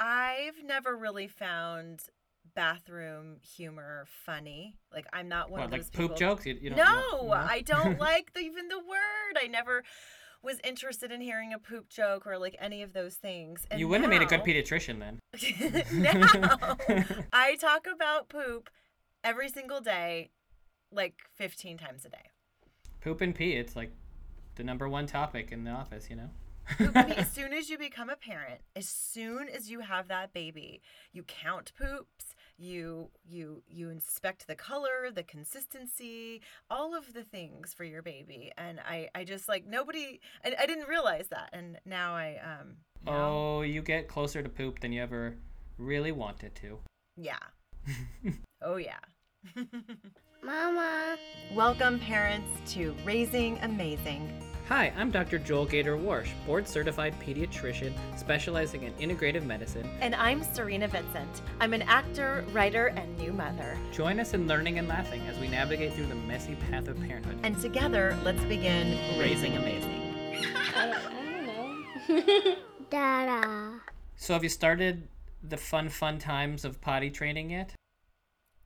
I've never really found bathroom humor funny. Like I'm not one What, of like those poop people- jokes? You, you don't, no, you don't- I don't like the, even the word. I never was interested in hearing a poop joke or like any of those things. And you wouldn't have made a good pediatrician then. now I talk about poop every single day, like 15 times a day. Poop and pee, it's like the number one topic in the office, you know? Poop as soon as you become a parent, as soon as you have that baby, you count poops. You you you inspect the color, the consistency, all of the things for your baby, and I I just like nobody I, I didn't realize that, and now I um now, Oh, you get closer to poop than you ever really wanted to. yeah oh yeah Mama. Welcome parents to Raising Amazing. Hi, I'm Dr. Joel Gator Warsh, board certified pediatrician specializing in integrative medicine. And I'm Serena Vincent. I'm an actor, writer, and new mother. Join us in learning and laughing as we navigate through the messy path of parenthood. And together, let's begin Raising Amazing. I I don't know. Dada. So, have you started the fun, fun times of potty training yet?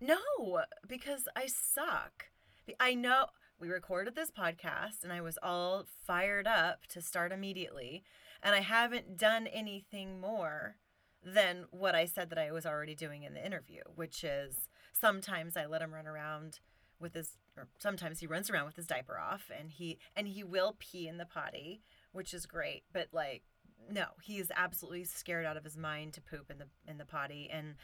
No, because I suck. I know we recorded this podcast and I was all fired up to start immediately, and I haven't done anything more than what I said that I was already doing in the interview, which is sometimes I let him run around with his or sometimes he runs around with his diaper off and he and he will pee in the potty, which is great, but like no, he is absolutely scared out of his mind to poop in the in the potty. And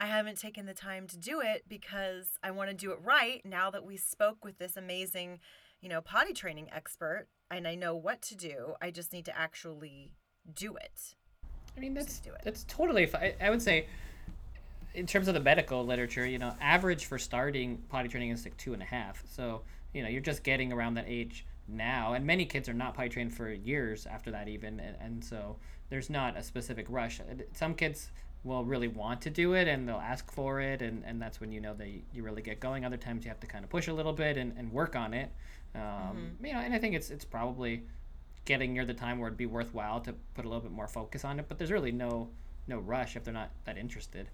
I haven't taken the time to do it because I want to do it right now that we spoke with this amazing, you know, potty training expert and I know what to do. I just need to actually do it. I mean, that's Just do it. that's totally fine. I would say, in terms of the medical literature, you know, average for starting potty training is like two and a half. So you know, you're just getting around that age now, and many kids are not potty trained for years after that, even, and, and so there's not a specific rush. Some kids will really want to do it and they'll ask for it and, and that's when you know that you really get going other times you have to kind of push a little bit and, and work on it um, you know and i think it's it's probably getting near the time where it'd be worthwhile to put a little bit more focus on it but there's really no no rush if they're not that interested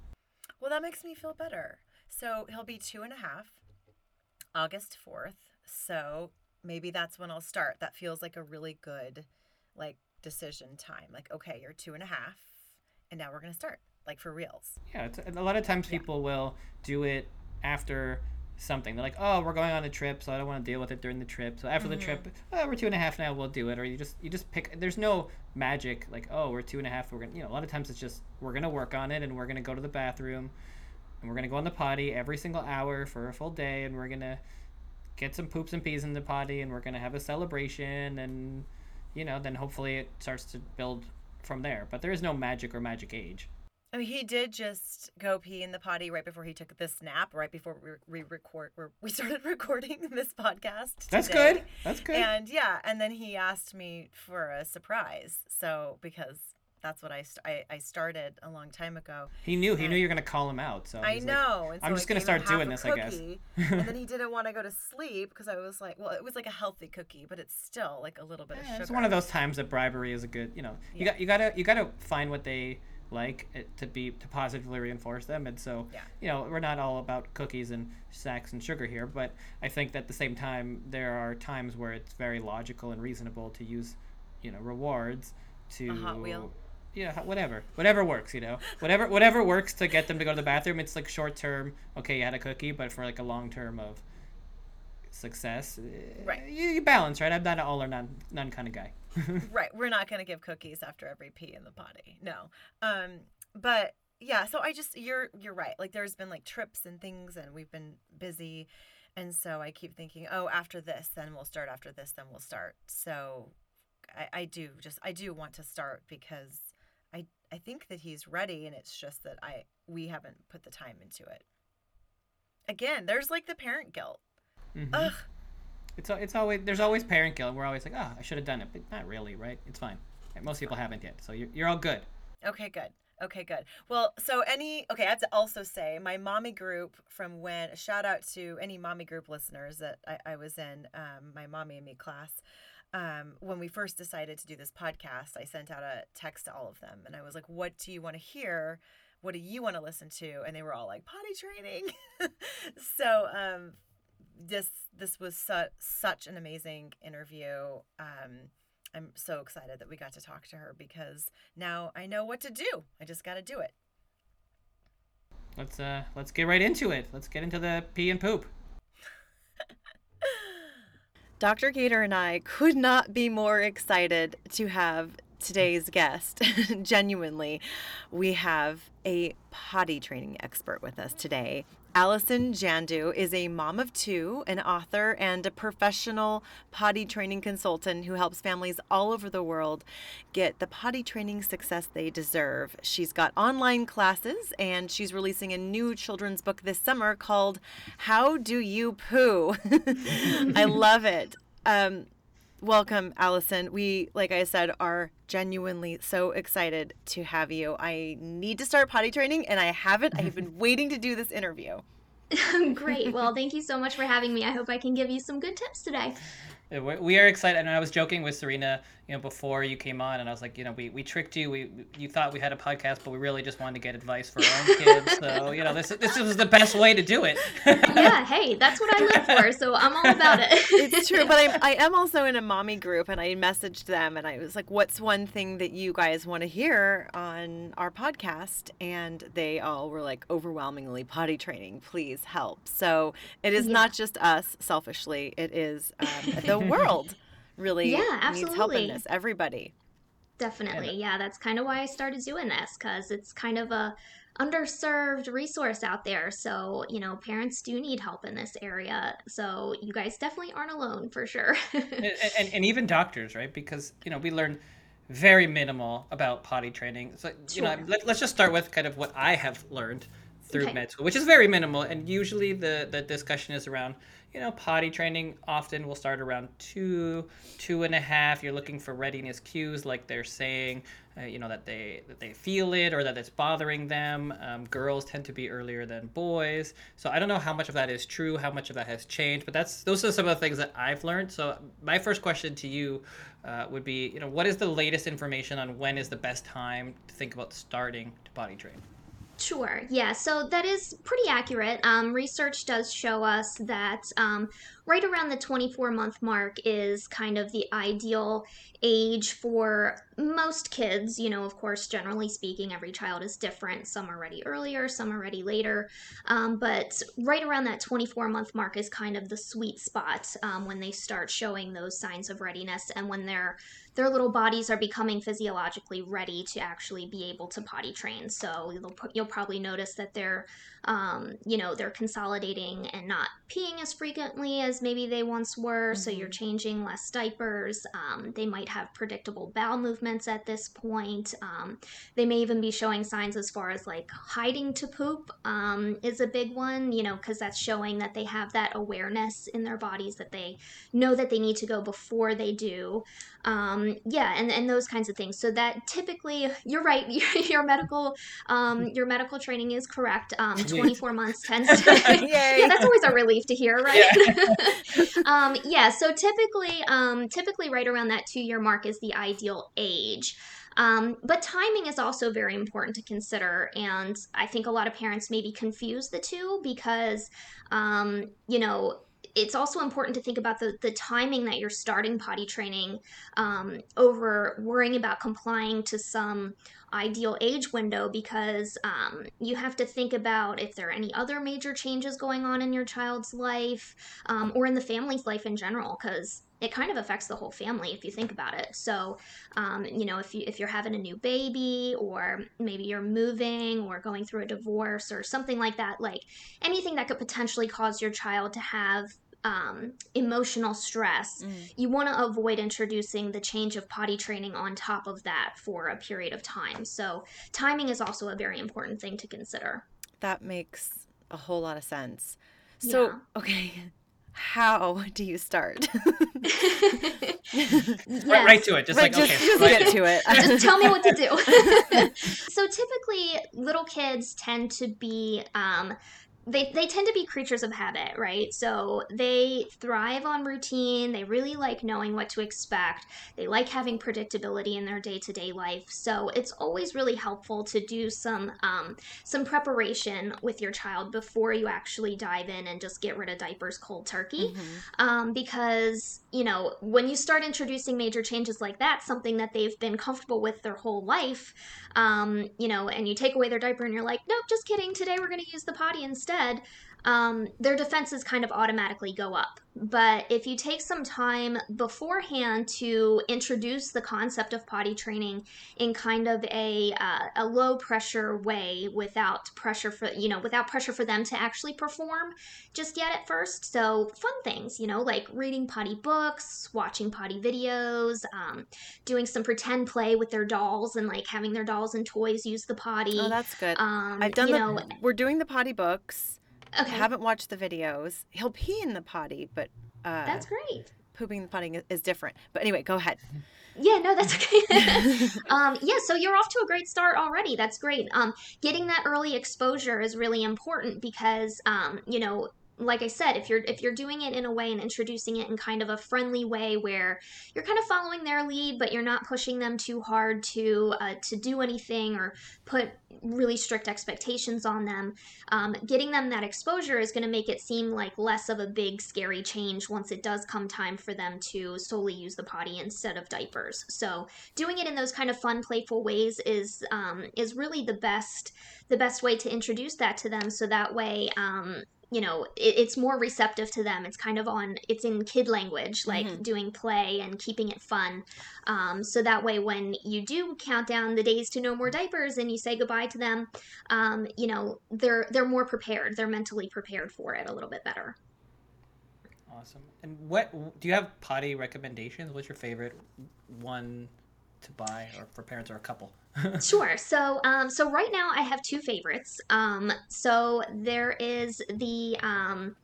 Well, that makes me feel better. So he'll be two and a half, August 4th. So maybe that's when I'll start. That feels like a really good, like, decision time. Like, okay, you're two and a half, and now we're going to start, like, for reals. yeah it's, a lot of times people will do it after something. They're like oh we're going on a trip so i don't want to deal with it during the trip. So after the mm-hmm. trip oh, we're two and a half now we'll do it. Or you just you just pick there's no magic like oh we're two and a half we're gonna you know a lot of times it's just we're gonna work on it and we're gonna go to the bathroom and we're gonna go on the potty every single hour for a full day and we're gonna get some poops and peas in the potty and we're gonna have a celebration and you know then hopefully it starts to build from there. But there is no magic or magic age I mean, he did just go pee in the potty right before he took this nap, right before we, record, we started recording this podcast. that's good that's good And yeah, and then he asked me for a surprise. So because that's what I, st- I I started a long time ago. He knew. He knew you were gonna call him out. So I he's like, know. and I'm so just gonna start doing this, I guess. and then he didn't want to go to sleep because I was like, well, it was like a healthy cookie, but it's still like a little bit of Yeah, sugar. it's one of those times that bribery is a good. You know, you Yeah. got you gotta you gotta find what they like it, to be to positively reinforce them. And so Yeah. you know we're not all about cookies and snacks and sugar here, but I think that at the same time there are times where it's very logical and reasonable to use you know rewards to A Hot Wheel. Yeah, whatever, whatever works, you know, whatever, whatever works to get them to go to the bathroom. It's like short term. Okay, you had a cookie, but for like a long term of success, eh, Right. You, you balance, right? I'm not an all or none, none kind of guy. Right. We're not gonna give cookies after every pee in the potty. No. Um. But yeah. So I just you're you're right. Like there's been like trips and things, and we've been busy, and so I keep thinking, oh, after this, then we'll start. After this, then we'll start. So I, I do just I do want to start because I I think that he's ready, and it's just that I we haven't put the time into it. Again, there's like the parent guilt. Mhm. Ugh. It's it's always there's always parent guilt. We're always like, oh, I should have done it, but not really, right? It's fine. Most people haven't yet, so you're, you're all good. Okay, good. Okay, good. Well, so any okay, I have to also say my mommy group from when a shout out to any mommy group listeners that I, I was in, um, my mommy and me class. um, when we first decided to do this podcast, I sent out a text to all of them and I was like, What do you want to hear? What do you want to listen to? And they were all like, Potty training. so, um, this this was su- such an amazing interview. Um, I'm so excited that we got to talk to her because now I know what to do. I just got to do it. Let's uh let's get right into it. Let's get into the pee and poop. Dr. Gator and I could not be more excited to have today's guest. Genuinely, we have a potty training expert with us today. Allison Jandu is a mom of two, an author, and a professional potty training consultant who helps families all over the world get the potty training success they deserve. She's got online classes and she's releasing a new children's book this summer called How Do You Poo? I love it. Um, welcome, Allison. We, like I said, are genuinely so excited to have you. I need to start potty training, and I haven't. I've been waiting to do this interview. Great. Well, thank you so much for having me. I hope I can give you some good tips today. We are excited, and I was joking with Serena, you know, before you came on, and I was like, you know, we, we tricked you. We you thought we had a podcast, but we really just wanted to get advice for our own kids. So you know, this this was the best way to do it. yeah. Hey, that's what I live for. So I'm all about it. it's true, but I'm, I am also in a mommy group, and I messaged them, and I was like, "What's one thing that you guys want to hear on our podcast?" And they all were like, "Overwhelmingly potty training. Please help." So it is yeah. not just us selfishly; it is um, the world really yeah, needs help in this. Everybody. Definitely. Yeah, that's kind of why I started doing this because it's kind of a underserved resource out there. So, you know, parents do need help in this area. So, you guys definitely aren't alone for sure. and, and, and, even doctors, right? Because, you know, we learn very minimal about potty training. So, you sure. know, let, us just start with kind of what I have learned through okay. med school, which is very minimal. And usually the, the discussion is around, you know, potty training often will start around two, two and a half. You're looking for readiness cues, like they're saying, uh, you know, that they that they feel it or that it's bothering them. Um, girls tend to be earlier than boys, so I don't know how much of that is true, how much of that has changed. But that's those are some of the things that I've learned. So my first question to you uh, would be, you know, what is the latest information on when is the best time to think about starting to potty train? Sure. Yeah. So that is pretty accurate. Um, research does show us that um, right around the 24 month mark is kind of the ideal age for most kids. You know, of course, generally speaking, every child is different. Some are ready earlier, some are ready later. Um, but right around that 24 month mark is kind of the sweet spot um, when they start showing those signs of readiness and when their their little bodies are becoming physiologically ready to actually be able to potty train. So you'll, you'll probably notice that they're um, you know, they're consolidating and not peeing as frequently as maybe they once were. Mm-hmm. So you're mm-hmm. changing less diapers. Um, they might have predictable bowel movements at this point. Um, they may even be showing signs as far as like hiding to poop um, is a big one, you know, because that's showing that they have that awareness in their bodies that they know that they need to go before they do. Um, yeah, and, and those kinds of things. So that typically, you're right. your medical um, your medical training is correct. Um, 24 months tends to yeah that's always a relief to hear right yeah, um, yeah so typically um, typically right around that two year mark is the ideal age um, but timing is also very important to consider and i think a lot of parents maybe confuse the two because um, you know it's also important to think about the, the timing that you're starting potty training um, over worrying about complying to some ideal age window because um, you have to think about if there are any other major changes going on in your child's life um, or in the family's life in general because it kind of affects the whole family if you think about it. So um, you know if you if you're having a new baby or maybe you're moving or going through a divorce or something like that like anything that could potentially cause your child to have um, emotional stress, mm. you want to avoid introducing the change of potty training on top of that for a period of time. So, timing is also a very important thing to consider. That makes a whole lot of sense. So, yeah. okay, how do you start? yes. right, right, to it. Just right, like just, okay, just right. get to it. just tell me what to do. so typically, little kids tend to be um, they, they tend to be creatures of habit, right? So they thrive on routine. They really like knowing what to expect. They like having predictability in their day to day life. So it's always really helpful to do some um, some preparation with your child before you actually dive in and just get rid of diapers cold turkey, mm-hmm. um, because you know when you start introducing major changes like that, something that they've been comfortable with their whole life, um, you know, and you take away their diaper and you're like, nope, just kidding. Today we're going to use the potty instead said um, their defenses kind of automatically go up. But if you take some time beforehand to introduce the concept of potty training in kind of a, uh, a low pressure way without pressure for, you know, without pressure for them to actually perform just yet at first. So fun things, you know, like reading potty books, watching potty videos, um, doing some pretend play with their dolls and like having their dolls and toys use the potty. Oh, that's good. Um, I've done the, know, we're doing the potty books Okay. Haven't watched the videos. He'll pee in the potty, but uh, that's great. Pooping the potty is different. But anyway, go ahead. Yeah, no, that's okay. um, yeah, so you're off to a great start already. That's great. Um, getting that early exposure is really important because, um, you know, like I said, if you're if you're doing it in a way and introducing it in kind of a friendly way where you're kind of following their lead, but you're not pushing them too hard to uh, to do anything or put really strict expectations on them, um, getting them that exposure is going to make it seem like less of a big scary change once it does come time for them to solely use the potty instead of diapers. So doing it in those kind of fun, playful ways is um, is really the best the best way to introduce that to them. So that way. Um, you know it, it's more receptive to them. It's kind of on it's in kid language like mm-hmm. doing play and keeping it fun. Um, so that way when you do count down the days to no more diapers and you say goodbye to them um, you know they're they're more prepared. They're mentally prepared for it a little bit better. Awesome. And what do you have potty recommendations? What's your favorite one to buy or for parents or a couple sure. So, um, so right now I have two favorites. Um, so there is the um,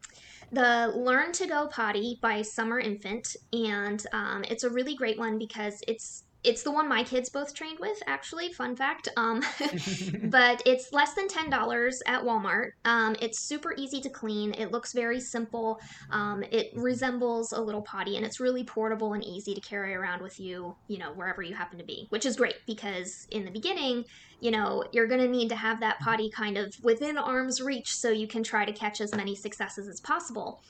the Learn to Go Potty by Summer Infant, and um, it's a really great one because it's it's the one my kids both trained with actually fun fact um, but it's less than $10 at walmart. Um, it's super easy to clean. It looks very simple. Um, it resembles a little potty and it's really portable and easy to carry around with you you know wherever you happen to be which is great because in the beginning you know you're going to need to have that potty kind of within arm's reach so you can try to catch as many successes as possible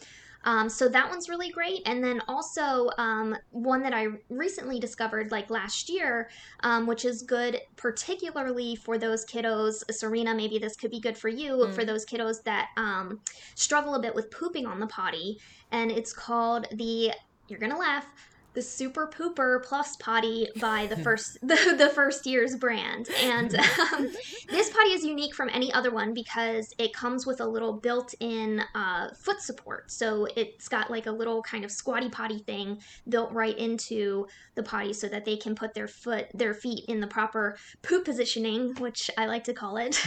um, so that one's really great. And then also um, one that I recently discovered like last year, um, which is good particularly for those kiddos. Serena, maybe this could be good for you mm. for those kiddos that um, struggle a bit with pooping on the potty. And it's called the you're gonna laugh the Super Pooper Plus Potty by the first the, the First Years brand, and um, this potty is unique from any other one because it comes with a little built-in uh, foot support. So it's got like a little kind of squatty potty thing built right into the potty, so that they can put their foot their feet in the proper poop positioning, which I like to call it,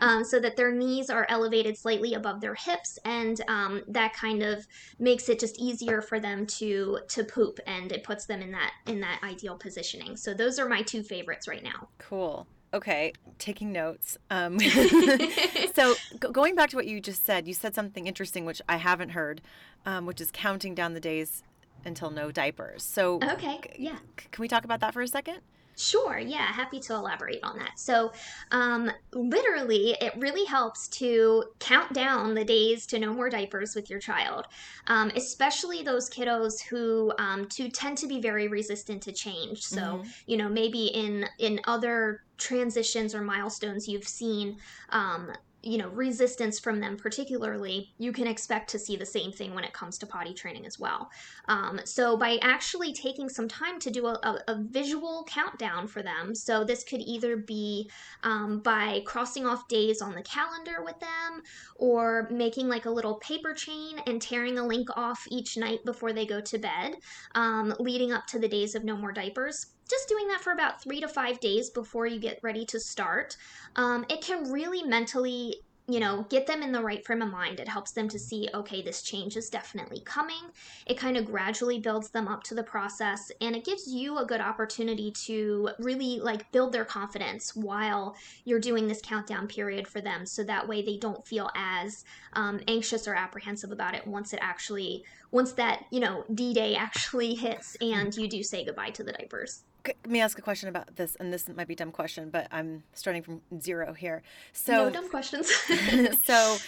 um, so that their knees are elevated slightly above their hips, and um, that kind of makes it just easier for them to to poop and it puts them in that in that ideal positioning. So those are my two favorites right now. Cool. Okay, taking notes. Um, so going back to what you just said, you said something interesting which I haven't heard, um, which is counting down the days until no diapers. So okay, yeah. C- can we talk about that for a second? Sure, yeah, happy to elaborate on that. So, um, literally, it really helps to count down the days to no more diapers with your child, um, especially those kiddos who um, to tend to be very resistant to change. So, mm-hmm. you know, maybe in in other transitions or milestones you've seen um, you know resistance from them particularly you can expect to see the same thing when it comes to potty training as well. Um, so by actually taking some time to do a, a, visual countdown for them so this could either be um, by crossing off days on the calendar with them or making like a little paper chain and tearing a link off each night before they go to bed um, leading up to the days of no more diapers just doing that for about three to five days before you get ready to start, um, it can really mentally you know, get them in the right frame of mind. It helps them to see, okay, this change is definitely coming. It kind of gradually builds them up to the process and it gives you a good opportunity to really like build their confidence while you're doing this countdown period for them. So that way they don't feel as um, anxious or apprehensive about it once it actually, once that, you know, D Day actually hits and you do say goodbye to the diapers. Let me ask a question about this, and this might be a dumb question, but I'm starting from zero here. So, no dumb questions. so,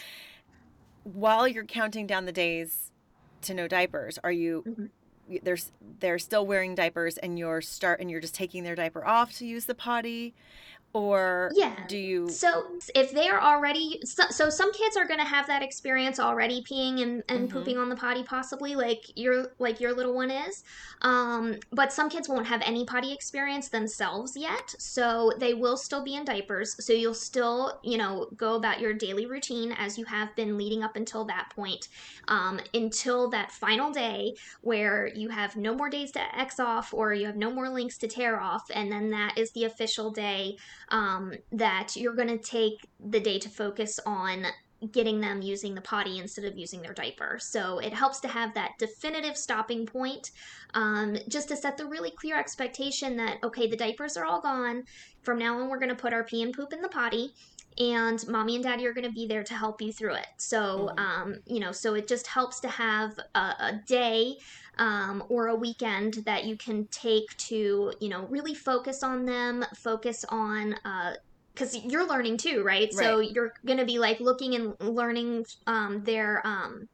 while you're counting down the days to no diapers, are you? Mm-hmm. There's they're still wearing diapers, and you're start and you're just taking their diaper off to use the potty or yeah. do you so if they are already so, so some kids are going to have that experience already peeing and, and mm-hmm. pooping on the potty possibly like your like your little one is. Um, but some kids won't have any potty experience themselves yet so they will still be in diapers. So you'll still you know go about your daily routine as you have been leading up until that point um, until that final day where you have no more days to x off or you have no more links to tear off and then that is the official day um, that you're going to take the day to focus on getting them using the potty instead of using their diaper. So it helps to have that definitive stopping point, um, just to set the really clear expectation that, okay, the diapers are all gone. From now on, we're going to put our pee and poop in the potty. And mommy and daddy are going to be there to help you through it. So, mm-hmm. um, you know, so it just helps to have a, a day um, or a weekend that you can take to, you know, really focus on them, focus on, because uh, you're learning too, right? right? So you're going to be like looking and learning um, their um,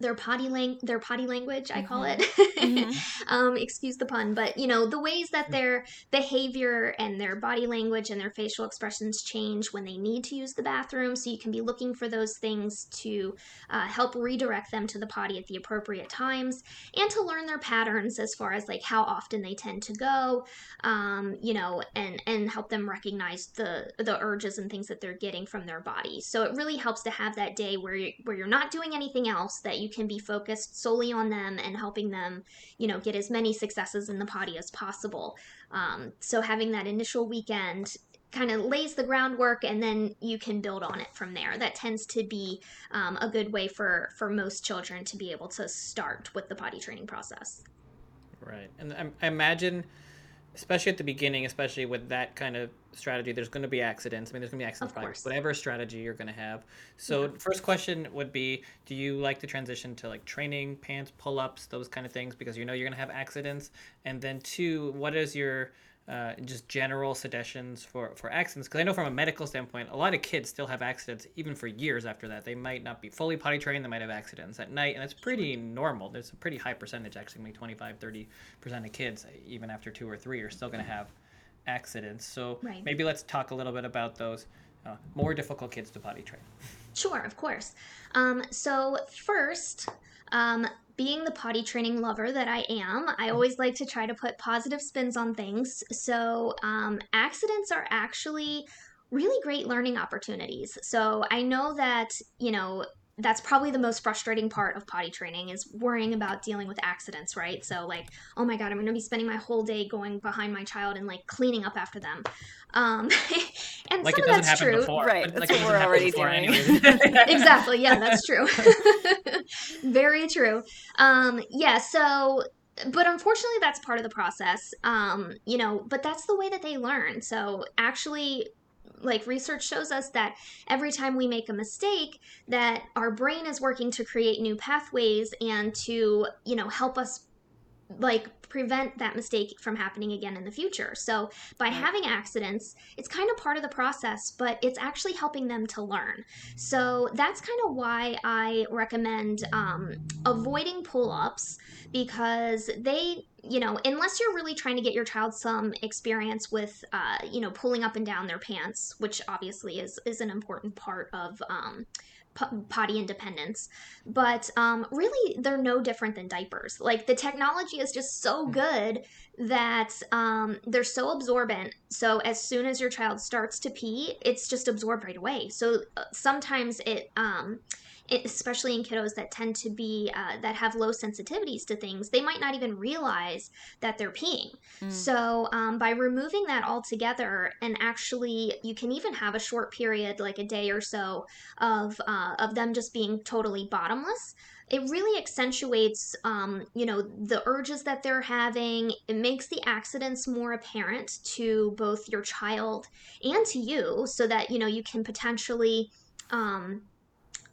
their potty lang- their potty language i call it mm-hmm. mm-hmm. um, excuse the pun but you know the ways that their behavior and their body language and their facial expressions change when they need to use the bathroom so you can be looking for those things to uh, help redirect them to the potty at the appropriate times and to learn their patterns as far as like how often they tend to go um, you know and and help them recognize the the urges and things that they're getting from their body so it really helps to have that day where you where you're not doing anything else that you can be focused solely on them and helping them, you know, get as many successes in the potty as possible. Um, so having that initial weekend kind of lays the groundwork and then you can build on it from there. That tends to be um, a good way for for most children to be able to start with the potty training process. Right. And i imagine especially at the beginning, especially with that kind of strategy, there's going to be accidents. I mean, there's going to be accidents, probably, whatever strategy you're going to have. So, yeah. first question would be Do you like to transition to like training, pants, pull ups, those kind of things because you know you're going to have accidents? And then, two, what is your uh, just general suggestions for, for accidents. Because I know from a medical standpoint, a lot of kids still have accidents even for years after that. They might not be fully potty trained, they might have accidents at night, and that's pretty normal. There's a pretty high percentage, actually, maybe 25, 30% of kids, even after two or three, are still going to have accidents. So right. maybe let's talk a little bit about those uh, more difficult kids to potty train. Sure, of course. Um, so, first, um, being the potty training lover that I am, I mm-hmm. always like to try to put positive spins on things. So, um, accidents are actually really great learning opportunities. So, I know that, you know, that's probably the most frustrating part of potty training is worrying about dealing with accidents, right? So like, oh my god, I'm going to be spending my whole day going behind my child and like cleaning up after them. Um, and like some of that's true, before, right? That's like what we're already doing. exactly. Yeah, that's true. Very true. Um, yeah. So but unfortunately that's part of the process um, you know but that's the way that they learn so actually like research shows us that every time we make a mistake that our brain is working to create new pathways and to you know help us like prevent that mistake from happening again in the future. So by having accidents, it's kind of part of the process, but it's actually helping them to learn. So that's kind of why I recommend um, avoiding pull ups because they you know, unless you're really trying to get your child some experience with, uh, you know, pulling up and down their pants, which obviously is is an important part of um, potty independence. But um, really they're no different than diapers. Like the technology is just so hmm. good that um, they're so absorbent. So as soon as your child starts to pee it's just absorbed right away. So uh, sometimes it um, it, especially in kiddos that tend to be uh, that have low sensitivities to things they might not even realize that they're peeing. Mm. so um, by removing that altogether and actually you can even have a short period like a day or so of uh, of them just being totally bottomless. It really accentuates um, you know the urges that they're having. It makes the accidents more apparent to both your child and to you so that you know you can potentially um,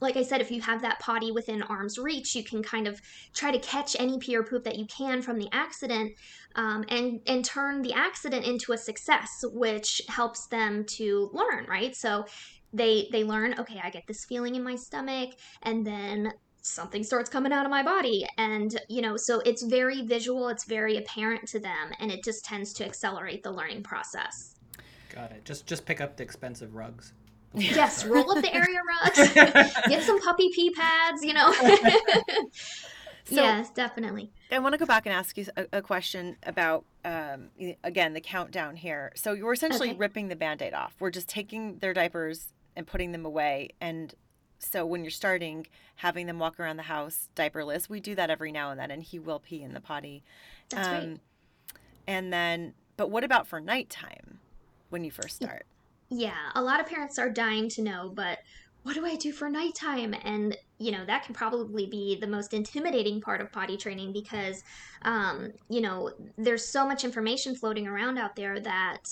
like I said, if you have that potty within arm's reach, you can kind of try to catch any pee or poop that you can from the accident um, and, and turn the accident into a success, which helps them to learn, right? So they, they learn, okay, I get this feeling in my stomach, and then something starts coming out of my body. And, you know, so it's very visual, it's very apparent to them, and it just tends to accelerate the learning process. Got it. Just just pick up the expensive rugs. Yes, roll up the area rugs, get some puppy pee pads, you know. so, yes, definitely. I want to go back and ask you a, a question about, um, again, the countdown here. So you're essentially okay. ripping the band aid off. We're just taking their diapers and putting them away. And so when you're starting, having them walk around the house diaperless, we do that every now and then, and he will pee in the potty. That's um, great. And then, but what about for nighttime when you first start? Yeah, a lot of parents are dying to know, but what do I do for nighttime? And, you know, that can probably be the most intimidating part of potty training because, um, you know, there's so much information floating around out there that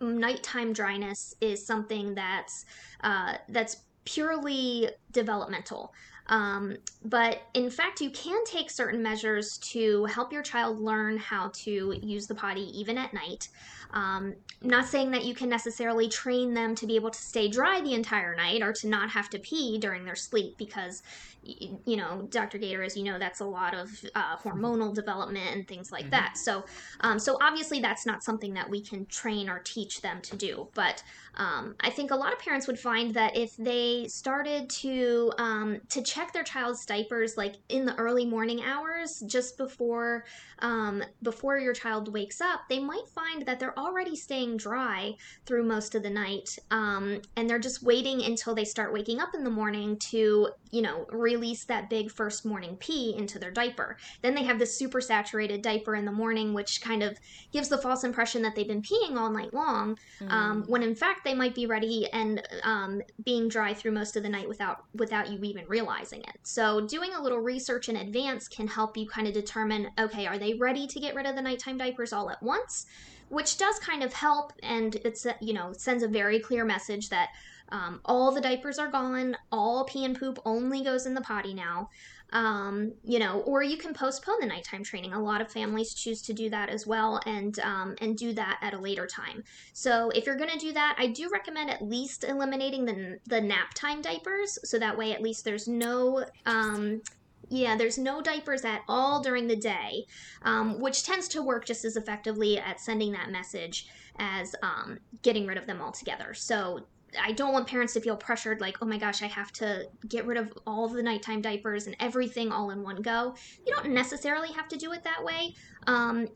nighttime dryness is something that's, uh, that's purely developmental. Um, but in fact, you can take certain measures to help your child learn how to use the potty even at night. Um, not saying that you can necessarily train them to be able to stay dry the entire night or to not have to pee during their sleep because you know, Dr. Gator, as you know, that's a lot of uh, hormonal development and things like mm-hmm. that. So, um, so obviously, that's not something that we can train or teach them to do. But um, I think a lot of parents would find that if they started to um, to check their child's diapers like in the early morning hours, just before um, before your child wakes up, they might find that they're already staying dry through most of the night, um, and they're just waiting until they start waking up in the morning to you know. Release that big first morning pee into their diaper. Then they have this super saturated diaper in the morning, which kind of gives the false impression that they've been peeing all night long, mm. um, when in fact they might be ready and um, being dry through most of the night without without you even realizing it. So doing a little research in advance can help you kind of determine, okay, are they ready to get rid of the nighttime diapers all at once? Which does kind of help, and it's you know sends a very clear message that um, all the diapers are gone. All pee and poop only goes in the potty now. Um, you know, or you can postpone the nighttime training. A lot of families choose to do that as well, and um, and do that at a later time. So if you're going to do that, I do recommend at least eliminating the the nap time diapers, so that way at least there's no um, yeah, there's no diapers at all during the day, um, which tends to work just as effectively at sending that message as um, getting rid of them altogether. So I don't want parents to feel pressured like, oh my gosh, I have to get rid of all the nighttime diapers and everything all in one go. You don't necessarily have to do it that way. Um,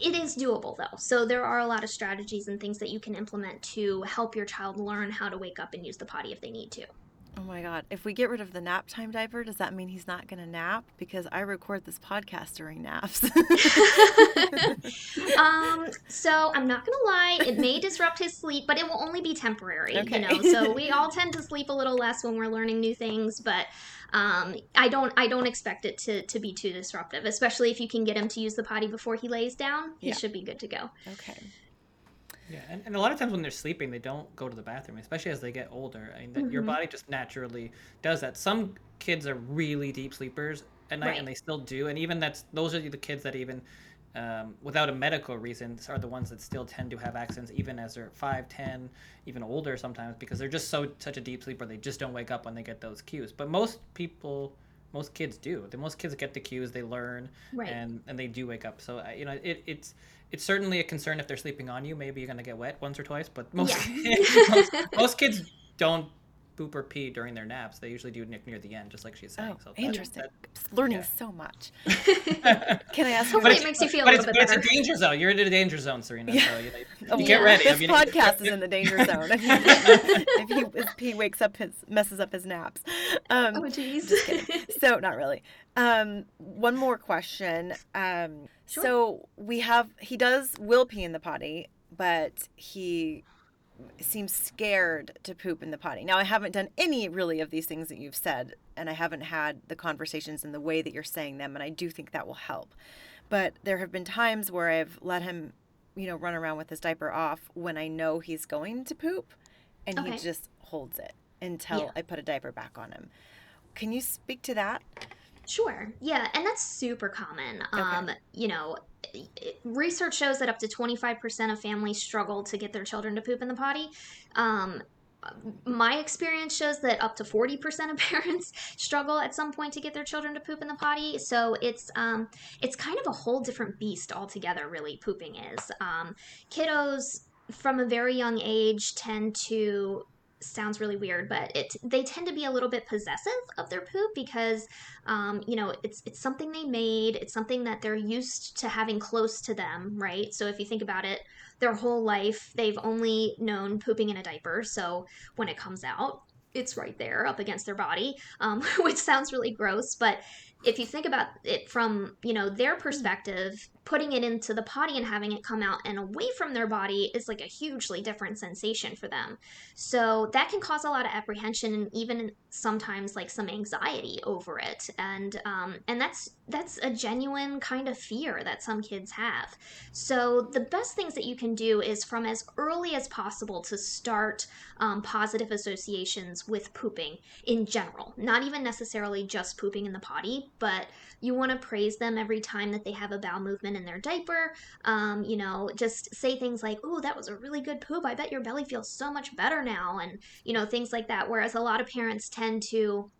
it is doable though. So there are a lot of strategies and things that you can implement to help your child learn how to wake up and use the potty if they need to. Oh my God. If we get rid of the nap time diaper, does that mean he's not going to nap? Because I record this podcast during naps. um, so I'm not going to lie. It may disrupt his sleep, but it will only be temporary, okay. you know? So we all tend to sleep a little less when we're learning new things, but um, I don't I don't expect it to, to be too disruptive, especially if you can get him to use the potty before he lays down. He yeah. should be good to go. Okay. Yeah, and, and a lot of times when they're sleeping, they don't go to the bathroom, especially as they get older. I mean, mm-hmm. your body just naturally does that. Some kids are really deep sleepers at night, right. and they still do. And even that's those are the kids that even um, without a medical reason are the ones that still tend to have accidents even as they're 5 10 even older sometimes because they're just so such a deep sleeper they just don't wake up when they get those cues but most people most kids do the most kids get the cues they learn right. and and they do wake up so you know it, it's it's certainly a concern if they're sleeping on you. Maybe you're gonna get wet once or twice, but most yeah. most, most, kids don't poop or pee during their naps. They usually do near, near the end, just like she's saying. Oh, so that- interesting. that- Just learning yeah. so much. Can I ask? Hopefully it makes you feel a but little it's, bit but it's better. a danger zone. You're in a danger zone, Serena. Yeah. So you, know, Oh, get yeah. ready. This I mean, podcast is in the danger zone. If he, if he, if he wakes up, his messes up his naps. Um, Oh jeez. so not really. Um, one more question. Um, Sure. So we have he does will pee in the potty, but he seems scared to poop in the potty. Now I haven't done any really of these things that you've said, and I haven't had the conversations in the way that you're saying them, and I do think that will help. But there have been times where I've let him, you know, run around with his diaper off when I know he's going to poop, and he just holds it until Yeah. I put a diaper back on him. Can you speak to that? Sure. Yeah, and that's super common. Um, you know, research shows that up to 25% of families struggle to get their children to poop in the potty. Um, my experience shows that up to 40% of parents struggle at some point to get their children to poop in the potty. So it's um, it's kind of a whole different beast altogether, really, pooping is. Um, kiddos from a very young age tend to sounds really weird, but it they tend to be a little bit possessive of their poop because um, you know it's it's something they made, it's something that they're used to having close to them, right? So if you think about it, their whole life they've only known pooping in a diaper, so when it comes out, it's right there up against their body, um, which sounds really gross, but if you think about it from you know their perspective putting it into the potty and having it come out and away from their body is like a hugely different sensation for them. So that can cause a lot of apprehension and even sometimes like some anxiety over it. And um, and that's that's a genuine kind of fear that some kids have. So the best things that you can do is from as early as possible to start um, positive associations with pooping in general not even necessarily just pooping in the potty but you want to praise them every time that they have a bowel movement in their diaper um, you know just say things like oh that was a really good poop i bet your belly feels so much better now and you know things like that whereas a lot of parents tend to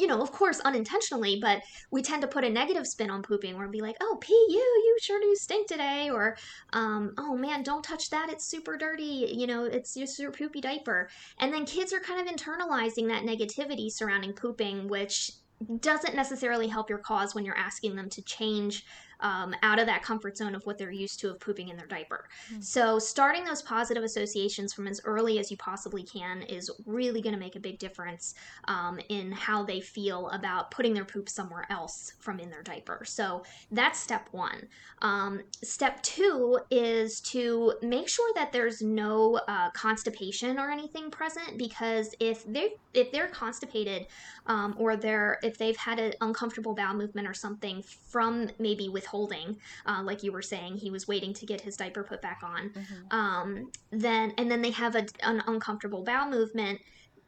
you know, of course, unintentionally, but we tend to put a negative spin on pooping where be like, oh, pee you, you sure do stink today. Or, um, oh man, don't touch that. It's super dirty. You know, it's just your poopy diaper. And then kids are kind of internalizing that negativity surrounding pooping, which doesn't necessarily help your cause when you're asking them to change um, out of that comfort zone of what they're used to of pooping in their diaper. So, starting those positive associations from as early as you possibly can is really going to make a big difference um, in how they feel about putting their poop somewhere else from in their diaper. So, that's step one. Um, step two is to make sure that there's no uh, constipation or anything present because if they if they're constipated um, or they're if they've had an uncomfortable bowel movement or something from maybe withholding, uh, like you were saying, he was waiting to get his diaper put back on. Um, then and then they have a, an uncomfortable bowel movement.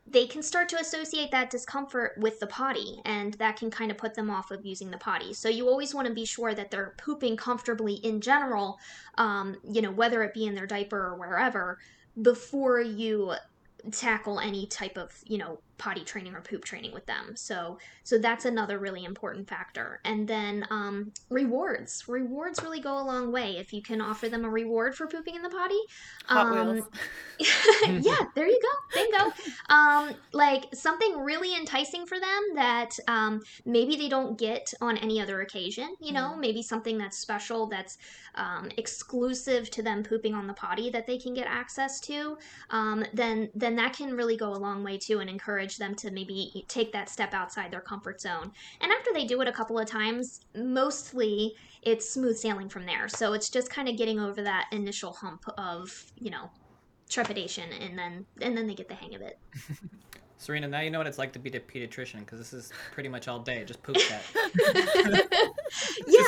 They can start to associate that discomfort with the potty, and that can kind of put them off of using the potty. So you always want to be sure that they're pooping comfortably in general, um, you know, whether it be in their diaper or wherever, before you tackle any type of you know potty training or poop training with them. So so that's another really important factor. And then um, rewards. Rewards really go a long way. If you can offer them a reward for pooping in the potty Hot um, Wheels. yeah there you go. Bingo. Um, like something really enticing for them that um, maybe they don't get on any other occasion you know? Maybe something that's special that's um, exclusive to them pooping on the potty that they can get access to. Um, then then that can really go a long way too and encourage them to maybe take that step outside their comfort zone. And after they do it a couple of times mostly it's smooth sailing from there. So it's just kind of getting over that initial hump of you know trepidation and then and then they get the hang of it Serena, now you know what it's like to be a pediatrician because this is pretty much all day. Just poop chat. yeah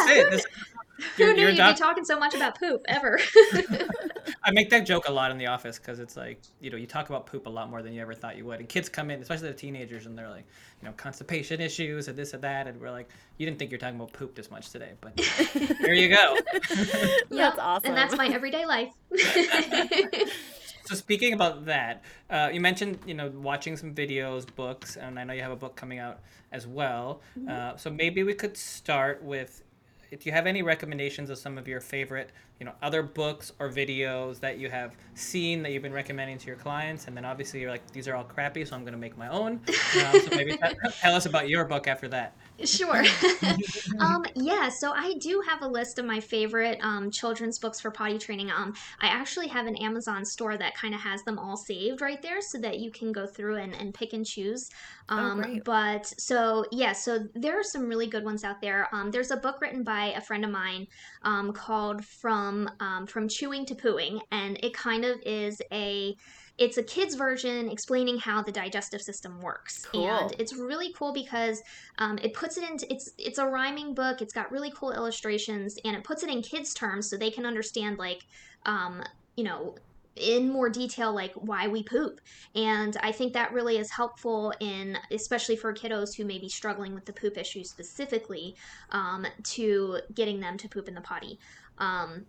who, This- who you're- knew you're you'd doc- be talking so much about poop ever I make that joke a lot in the office because it's like, you know, you talk about poop a lot more than you ever thought you would. And kids come in, especially the teenagers, and they're like, you know, constipation issues and this and that. And we're like, you didn't think you're talking about poop this much today, but there you go. That's awesome. and that's my everyday life So speaking about that, uh, you mentioned you know watching some videos, books, and I know you have a book coming out as well. Uh, so maybe we could start with if you have any recommendations of some of your favorite, you know, other books or videos that you have seen that you've been recommending to your clients, and then obviously you're like, these are all crappy, so I'm going to make my own. Um, so maybe tell us about your book after that. Sure. um, yeah, so I do have a list of my favorite um, children's books for potty training. Um, I actually have an Amazon store that kind of has them all saved right there so that you can go through and, and pick and choose. Oh, Um, great. but so, yeah, so there are some really good ones out there. Um, there's a book written by a friend of mine um, called From, um, From Chewing to Pooing, and it kind of is a it's a kid's version explaining how the digestive system works. Cool. and it's really cool because um, it puts it into it's it's a rhyming book it's got really cool illustrations and it puts it in kids terms so they can understand like um, you know in more detail like why we poop. And i think that really is helpful in especially for kiddos who may be struggling with the poop issue specifically um, to getting them to poop in the potty. Um,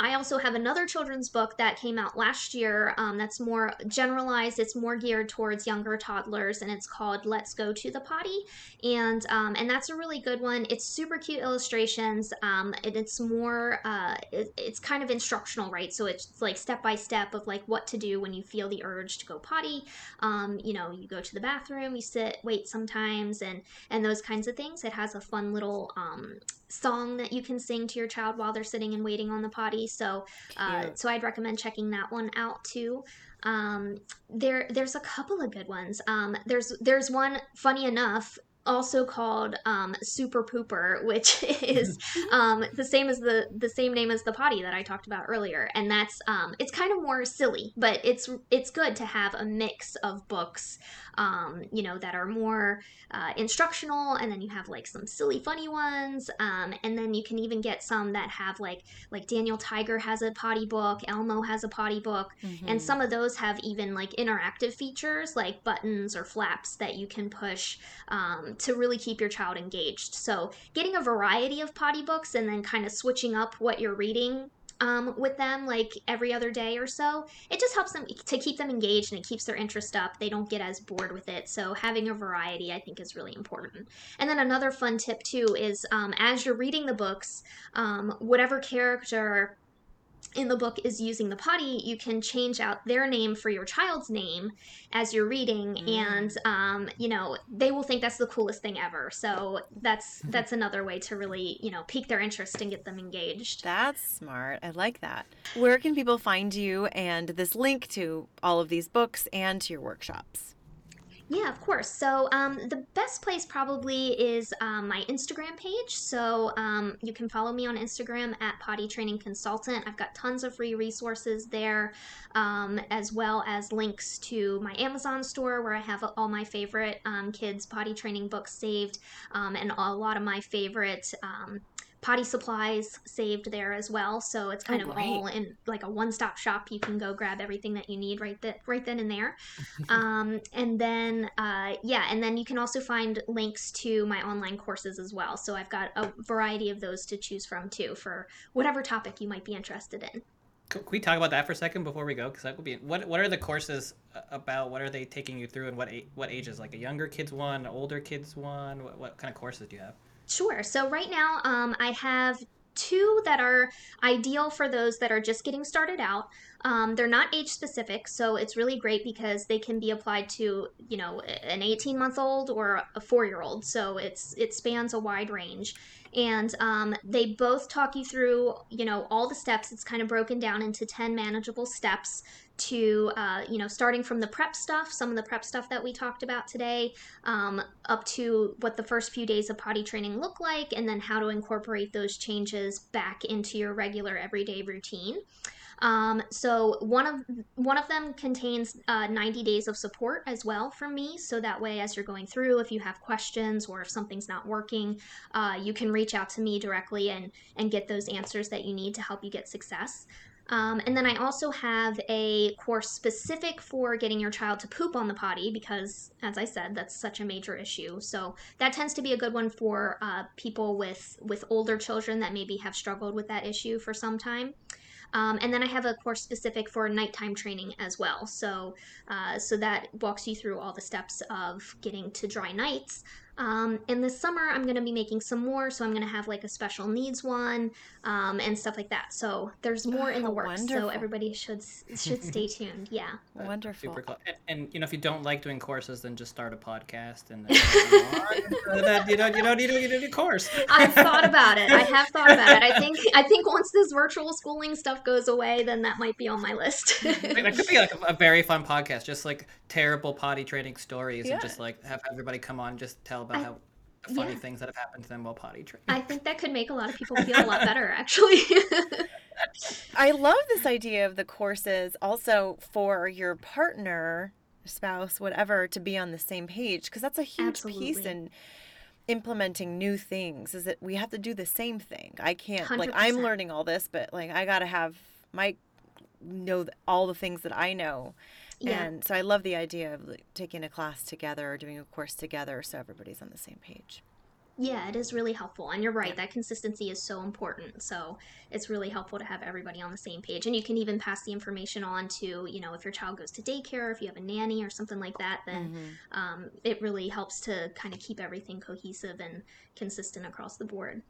I also have another children's book that came out last year um, that's more generalized. It's more geared towards younger toddlers, and it's called "Let's Go to the Potty," and um, and that's a really good one. It's super cute illustrations, um, and it's more uh, it, it's kind of instructional, right? So it's like step by step of like what to do when you feel the urge to go potty. Um, you know, you go to the bathroom, you sit, wait sometimes, and and those kinds of things. It has a fun little um, song that you can sing to your child while they're sitting and waiting on the potty. So, uh, so I'd recommend checking that one out too. Um, there, there's a couple of good ones. Um, there's there's one funny enough. Also called um, Super Pooper, which is um, the same as the the same name as the potty that I talked about earlier, and that's um, it's kind of more silly, but it's it's good to have a mix of books, um, you know, that are more uh, instructional, and then you have like some silly, funny ones, um, and then you can even get some that have like like Daniel Tiger has a potty book, Elmo has a potty book, Mm-hmm. and some of those have even like interactive features like buttons or flaps that you can push um, to really keep your child engaged. So getting a variety of potty books and then kind of switching up what you're reading. Um, with them like every other day or so it just helps them to keep them engaged and it keeps their interest up they don't get as bored with it so having a variety i think is really important and then another fun tip too is um, as you're reading the books um, whatever character in the book is using the potty, you can change out their name for your child's name as you're reading, Mm. and um, you know they will think that's the coolest thing ever. So that's that's another way to really you know pique their interest and get them engaged. That's smart. I like that. Where can people find you and this link to all of these books and to your workshops? Yeah, of course. So um, the best place probably is um, my Instagram page. So um, you can follow me on Instagram at Potty Training Consultant. I've got tons of free resources there, um, as well as links to my Amazon store where I have all my favorite um, kids potty training books saved, um, and a lot of my favorite. Potty supplies saved there as well, so it's kind Oh, of great. all in like a one-stop shop. You can go grab everything that you need right that right then and there um, and then uh, yeah and then you can also find links to my online courses as well so i've got a variety of those to choose from too for whatever topic you might be interested in Can we talk about that for a second before we go? Because that would be what. What are the courses uh, about? What are they taking you through, and what what ages? Like a younger kids one, older kids one. What, what kind of courses do you have? Sure. So right now, um, I have two that are ideal for those that are just getting started out. Um, they're not age specific, so it's really great because they can be applied to, you know, an 18 month old or a four year old. So it's it spans a wide range, and um, they both talk you through, you know, all the steps. It's kind of broken down into 10 manageable steps to, uh, you know, starting from the prep stuff, some of the prep stuff that we talked about today, um, up to what the first few days of potty training look like, and then how to incorporate those changes back into your regular everyday routine. Um, so one of one of them contains uh, 90 days of support as well from me. So that way, as you're going through, if you have questions or if something's not working, uh, you can reach out to me directly and and get those answers that you need to help you get success. Um, and then I also have a course specific for getting your child to poop on the potty because, as I said, that's such a major issue. So that tends to be a good one for uh, people with with older children that maybe have struggled with that issue for some time. Um, and then I have a course specific for nighttime training as well. So, uh, so that walks you through all the steps of getting to dry nights. Um, and this summer, I'm going to be making some more. So I'm going to have like a special needs one um, and stuff like that. So there's more in the Oh, works. wonderful. So everybody should should stay tuned. Yeah. Wonderful. Super cool. And, and you know, if you don't like doing courses, then just start a podcast and then, then you don't you don't need a, you don't need a course. I've thought about it. I have thought about it. I think I think once this virtual schooling stuff goes away, then that might be on my list. I mean, That could be like a, a very fun podcast, just like terrible potty training stories, Yeah. and just like have everybody come on, and just tell about I- how funny yeah. things that have happened to them while potty training. I think that could make a lot of people feel a lot better, actually. I love this idea of the courses also for your partner, spouse, whatever, to be on the same page because that's a huge piece Absolutely. in implementing new things is that we have to do the same thing. I can't like I'm learning all this, but like I got to have Mike know th- all the things that I know. Yeah. And so I love the idea of like, taking a class together or doing a course together so everybody's on the same page. Yeah, it is really helpful. And you're right, that consistency is so important. So it's really helpful to have everybody on the same page. And you can even pass the information on to, you know, if your child goes to daycare, if you have a nanny or something like that, then um, it really helps to kind of keep everything cohesive and consistent across the board.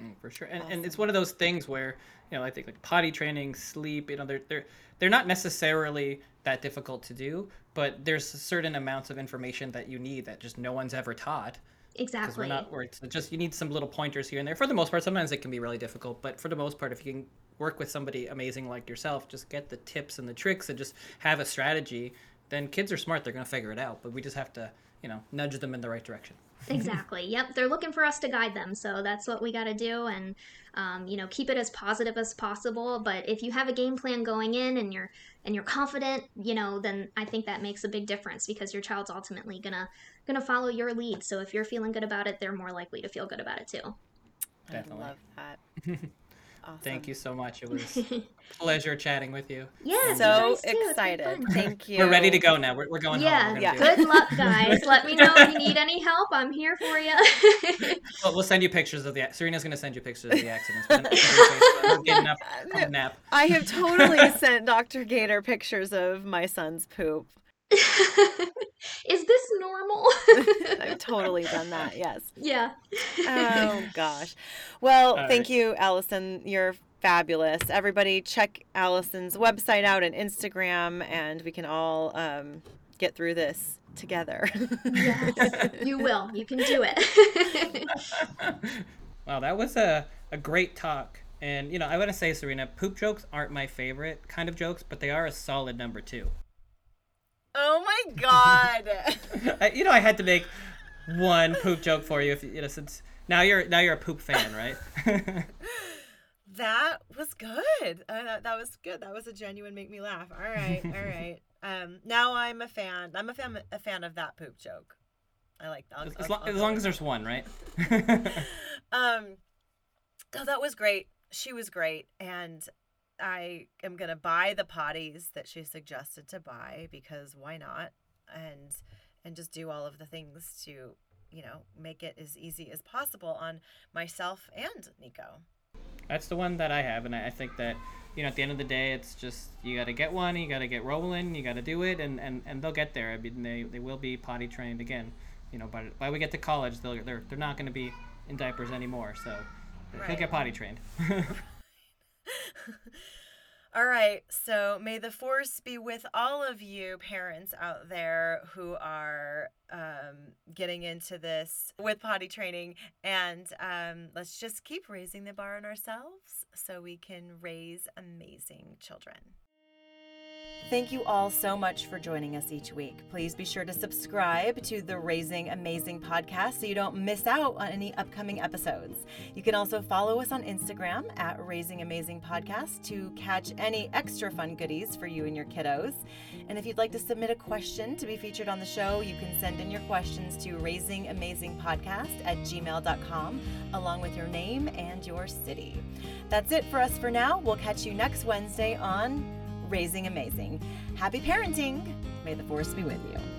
Mm, for sure and, and it's one of those things where you know i think like potty training sleep you know they're they're they're not necessarily that difficult to do but there's certain amounts of information that you need that just no one's ever taught because we're Exactly. not where it's just you need some little pointers here and there for the most part sometimes it can be really difficult but for the most part if you can work with somebody amazing like yourself just get the tips and the tricks and just have a strategy then kids are smart they're going to figure it out but we just have to you know nudge them in the right direction exactly. Yep. They're looking for us to guide them. So that's what we got to do. And, um, you know, keep it as positive as possible. But if you have a game plan going in and you're, and you're confident, you know, then I think that makes a big difference because your child's ultimately gonna, gonna follow your lead. So if you're feeling good about it, they're more likely to feel good about it too. Definitely. I love that. awesome. thank you so much it was a pleasure chatting with you Yeah. So nice too. It's been excited. Thank you. We're ready to go now. We're, we're going Yeah, home. We're yeah. gonna do it. Good luck, guys. Let me know if you need any help. I'm here for you. We'll, we'll send you pictures of the. Serena's gonna send you pictures of the accidents. We're gonna- we're getting up nap. I have totally sent Dr. Gator pictures of my son's poop. Is this normal? I've totally done that, yes. yeah. Oh, gosh. Well, All thank right. you, Allison. You're fabulous. Everybody, check Allison's website out and Instagram, and we can all um, get through this together. yes, you will. You can do it. Wow, that was a, a great talk. And you know, I want to say, Serena, poop jokes aren't my favorite kind of jokes, but they are a solid number two. Oh, my God. I, you know, I had to make one poop joke for you, if you know, since now you're now you're a poop fan, right? That was good. Uh, that, that was good. That was a genuine make me laugh. All right, all right. Um, now I'm a fan. I'm a fan. A fan of that poop joke. I like that. I'll- as, I'll- as, long, I'll as long with as there's one, right? Um, oh, that was great. She was great, and I am gonna buy the potties that she suggested to buy because why not? And and just do all of the things to, you know, make it as easy as possible on myself and Nico. That's the one that I have, and I, think that you know at the end of the day, it's just you got to get one, you got to get rolling, you got to do it, and, and, and they'll get there. I mean, they, they will be potty trained again. You know, by by we get to college, they'll they're they're not going to be in diapers anymore, so they'll get potty trained. All right, so may the force be with all of you parents out there who are um, getting into this with potty training, and um, let's just keep raising the bar on ourselves so we can raise amazing children. Thank you all so much for joining us each week. Please be sure to subscribe to the Raising Amazing podcast so you don't miss out on any upcoming episodes. You can also follow us on Instagram at Raising Amazing Podcast to catch any extra fun goodies for you and your kiddos. And if you'd like to submit a question to be featured on the show, you can send in your questions to raisingamazingpodcast at gmail.com along with your name and your city. That's it for us for now. We'll catch you next Wednesday on Raising Amazing. Happy parenting! May the force be with you.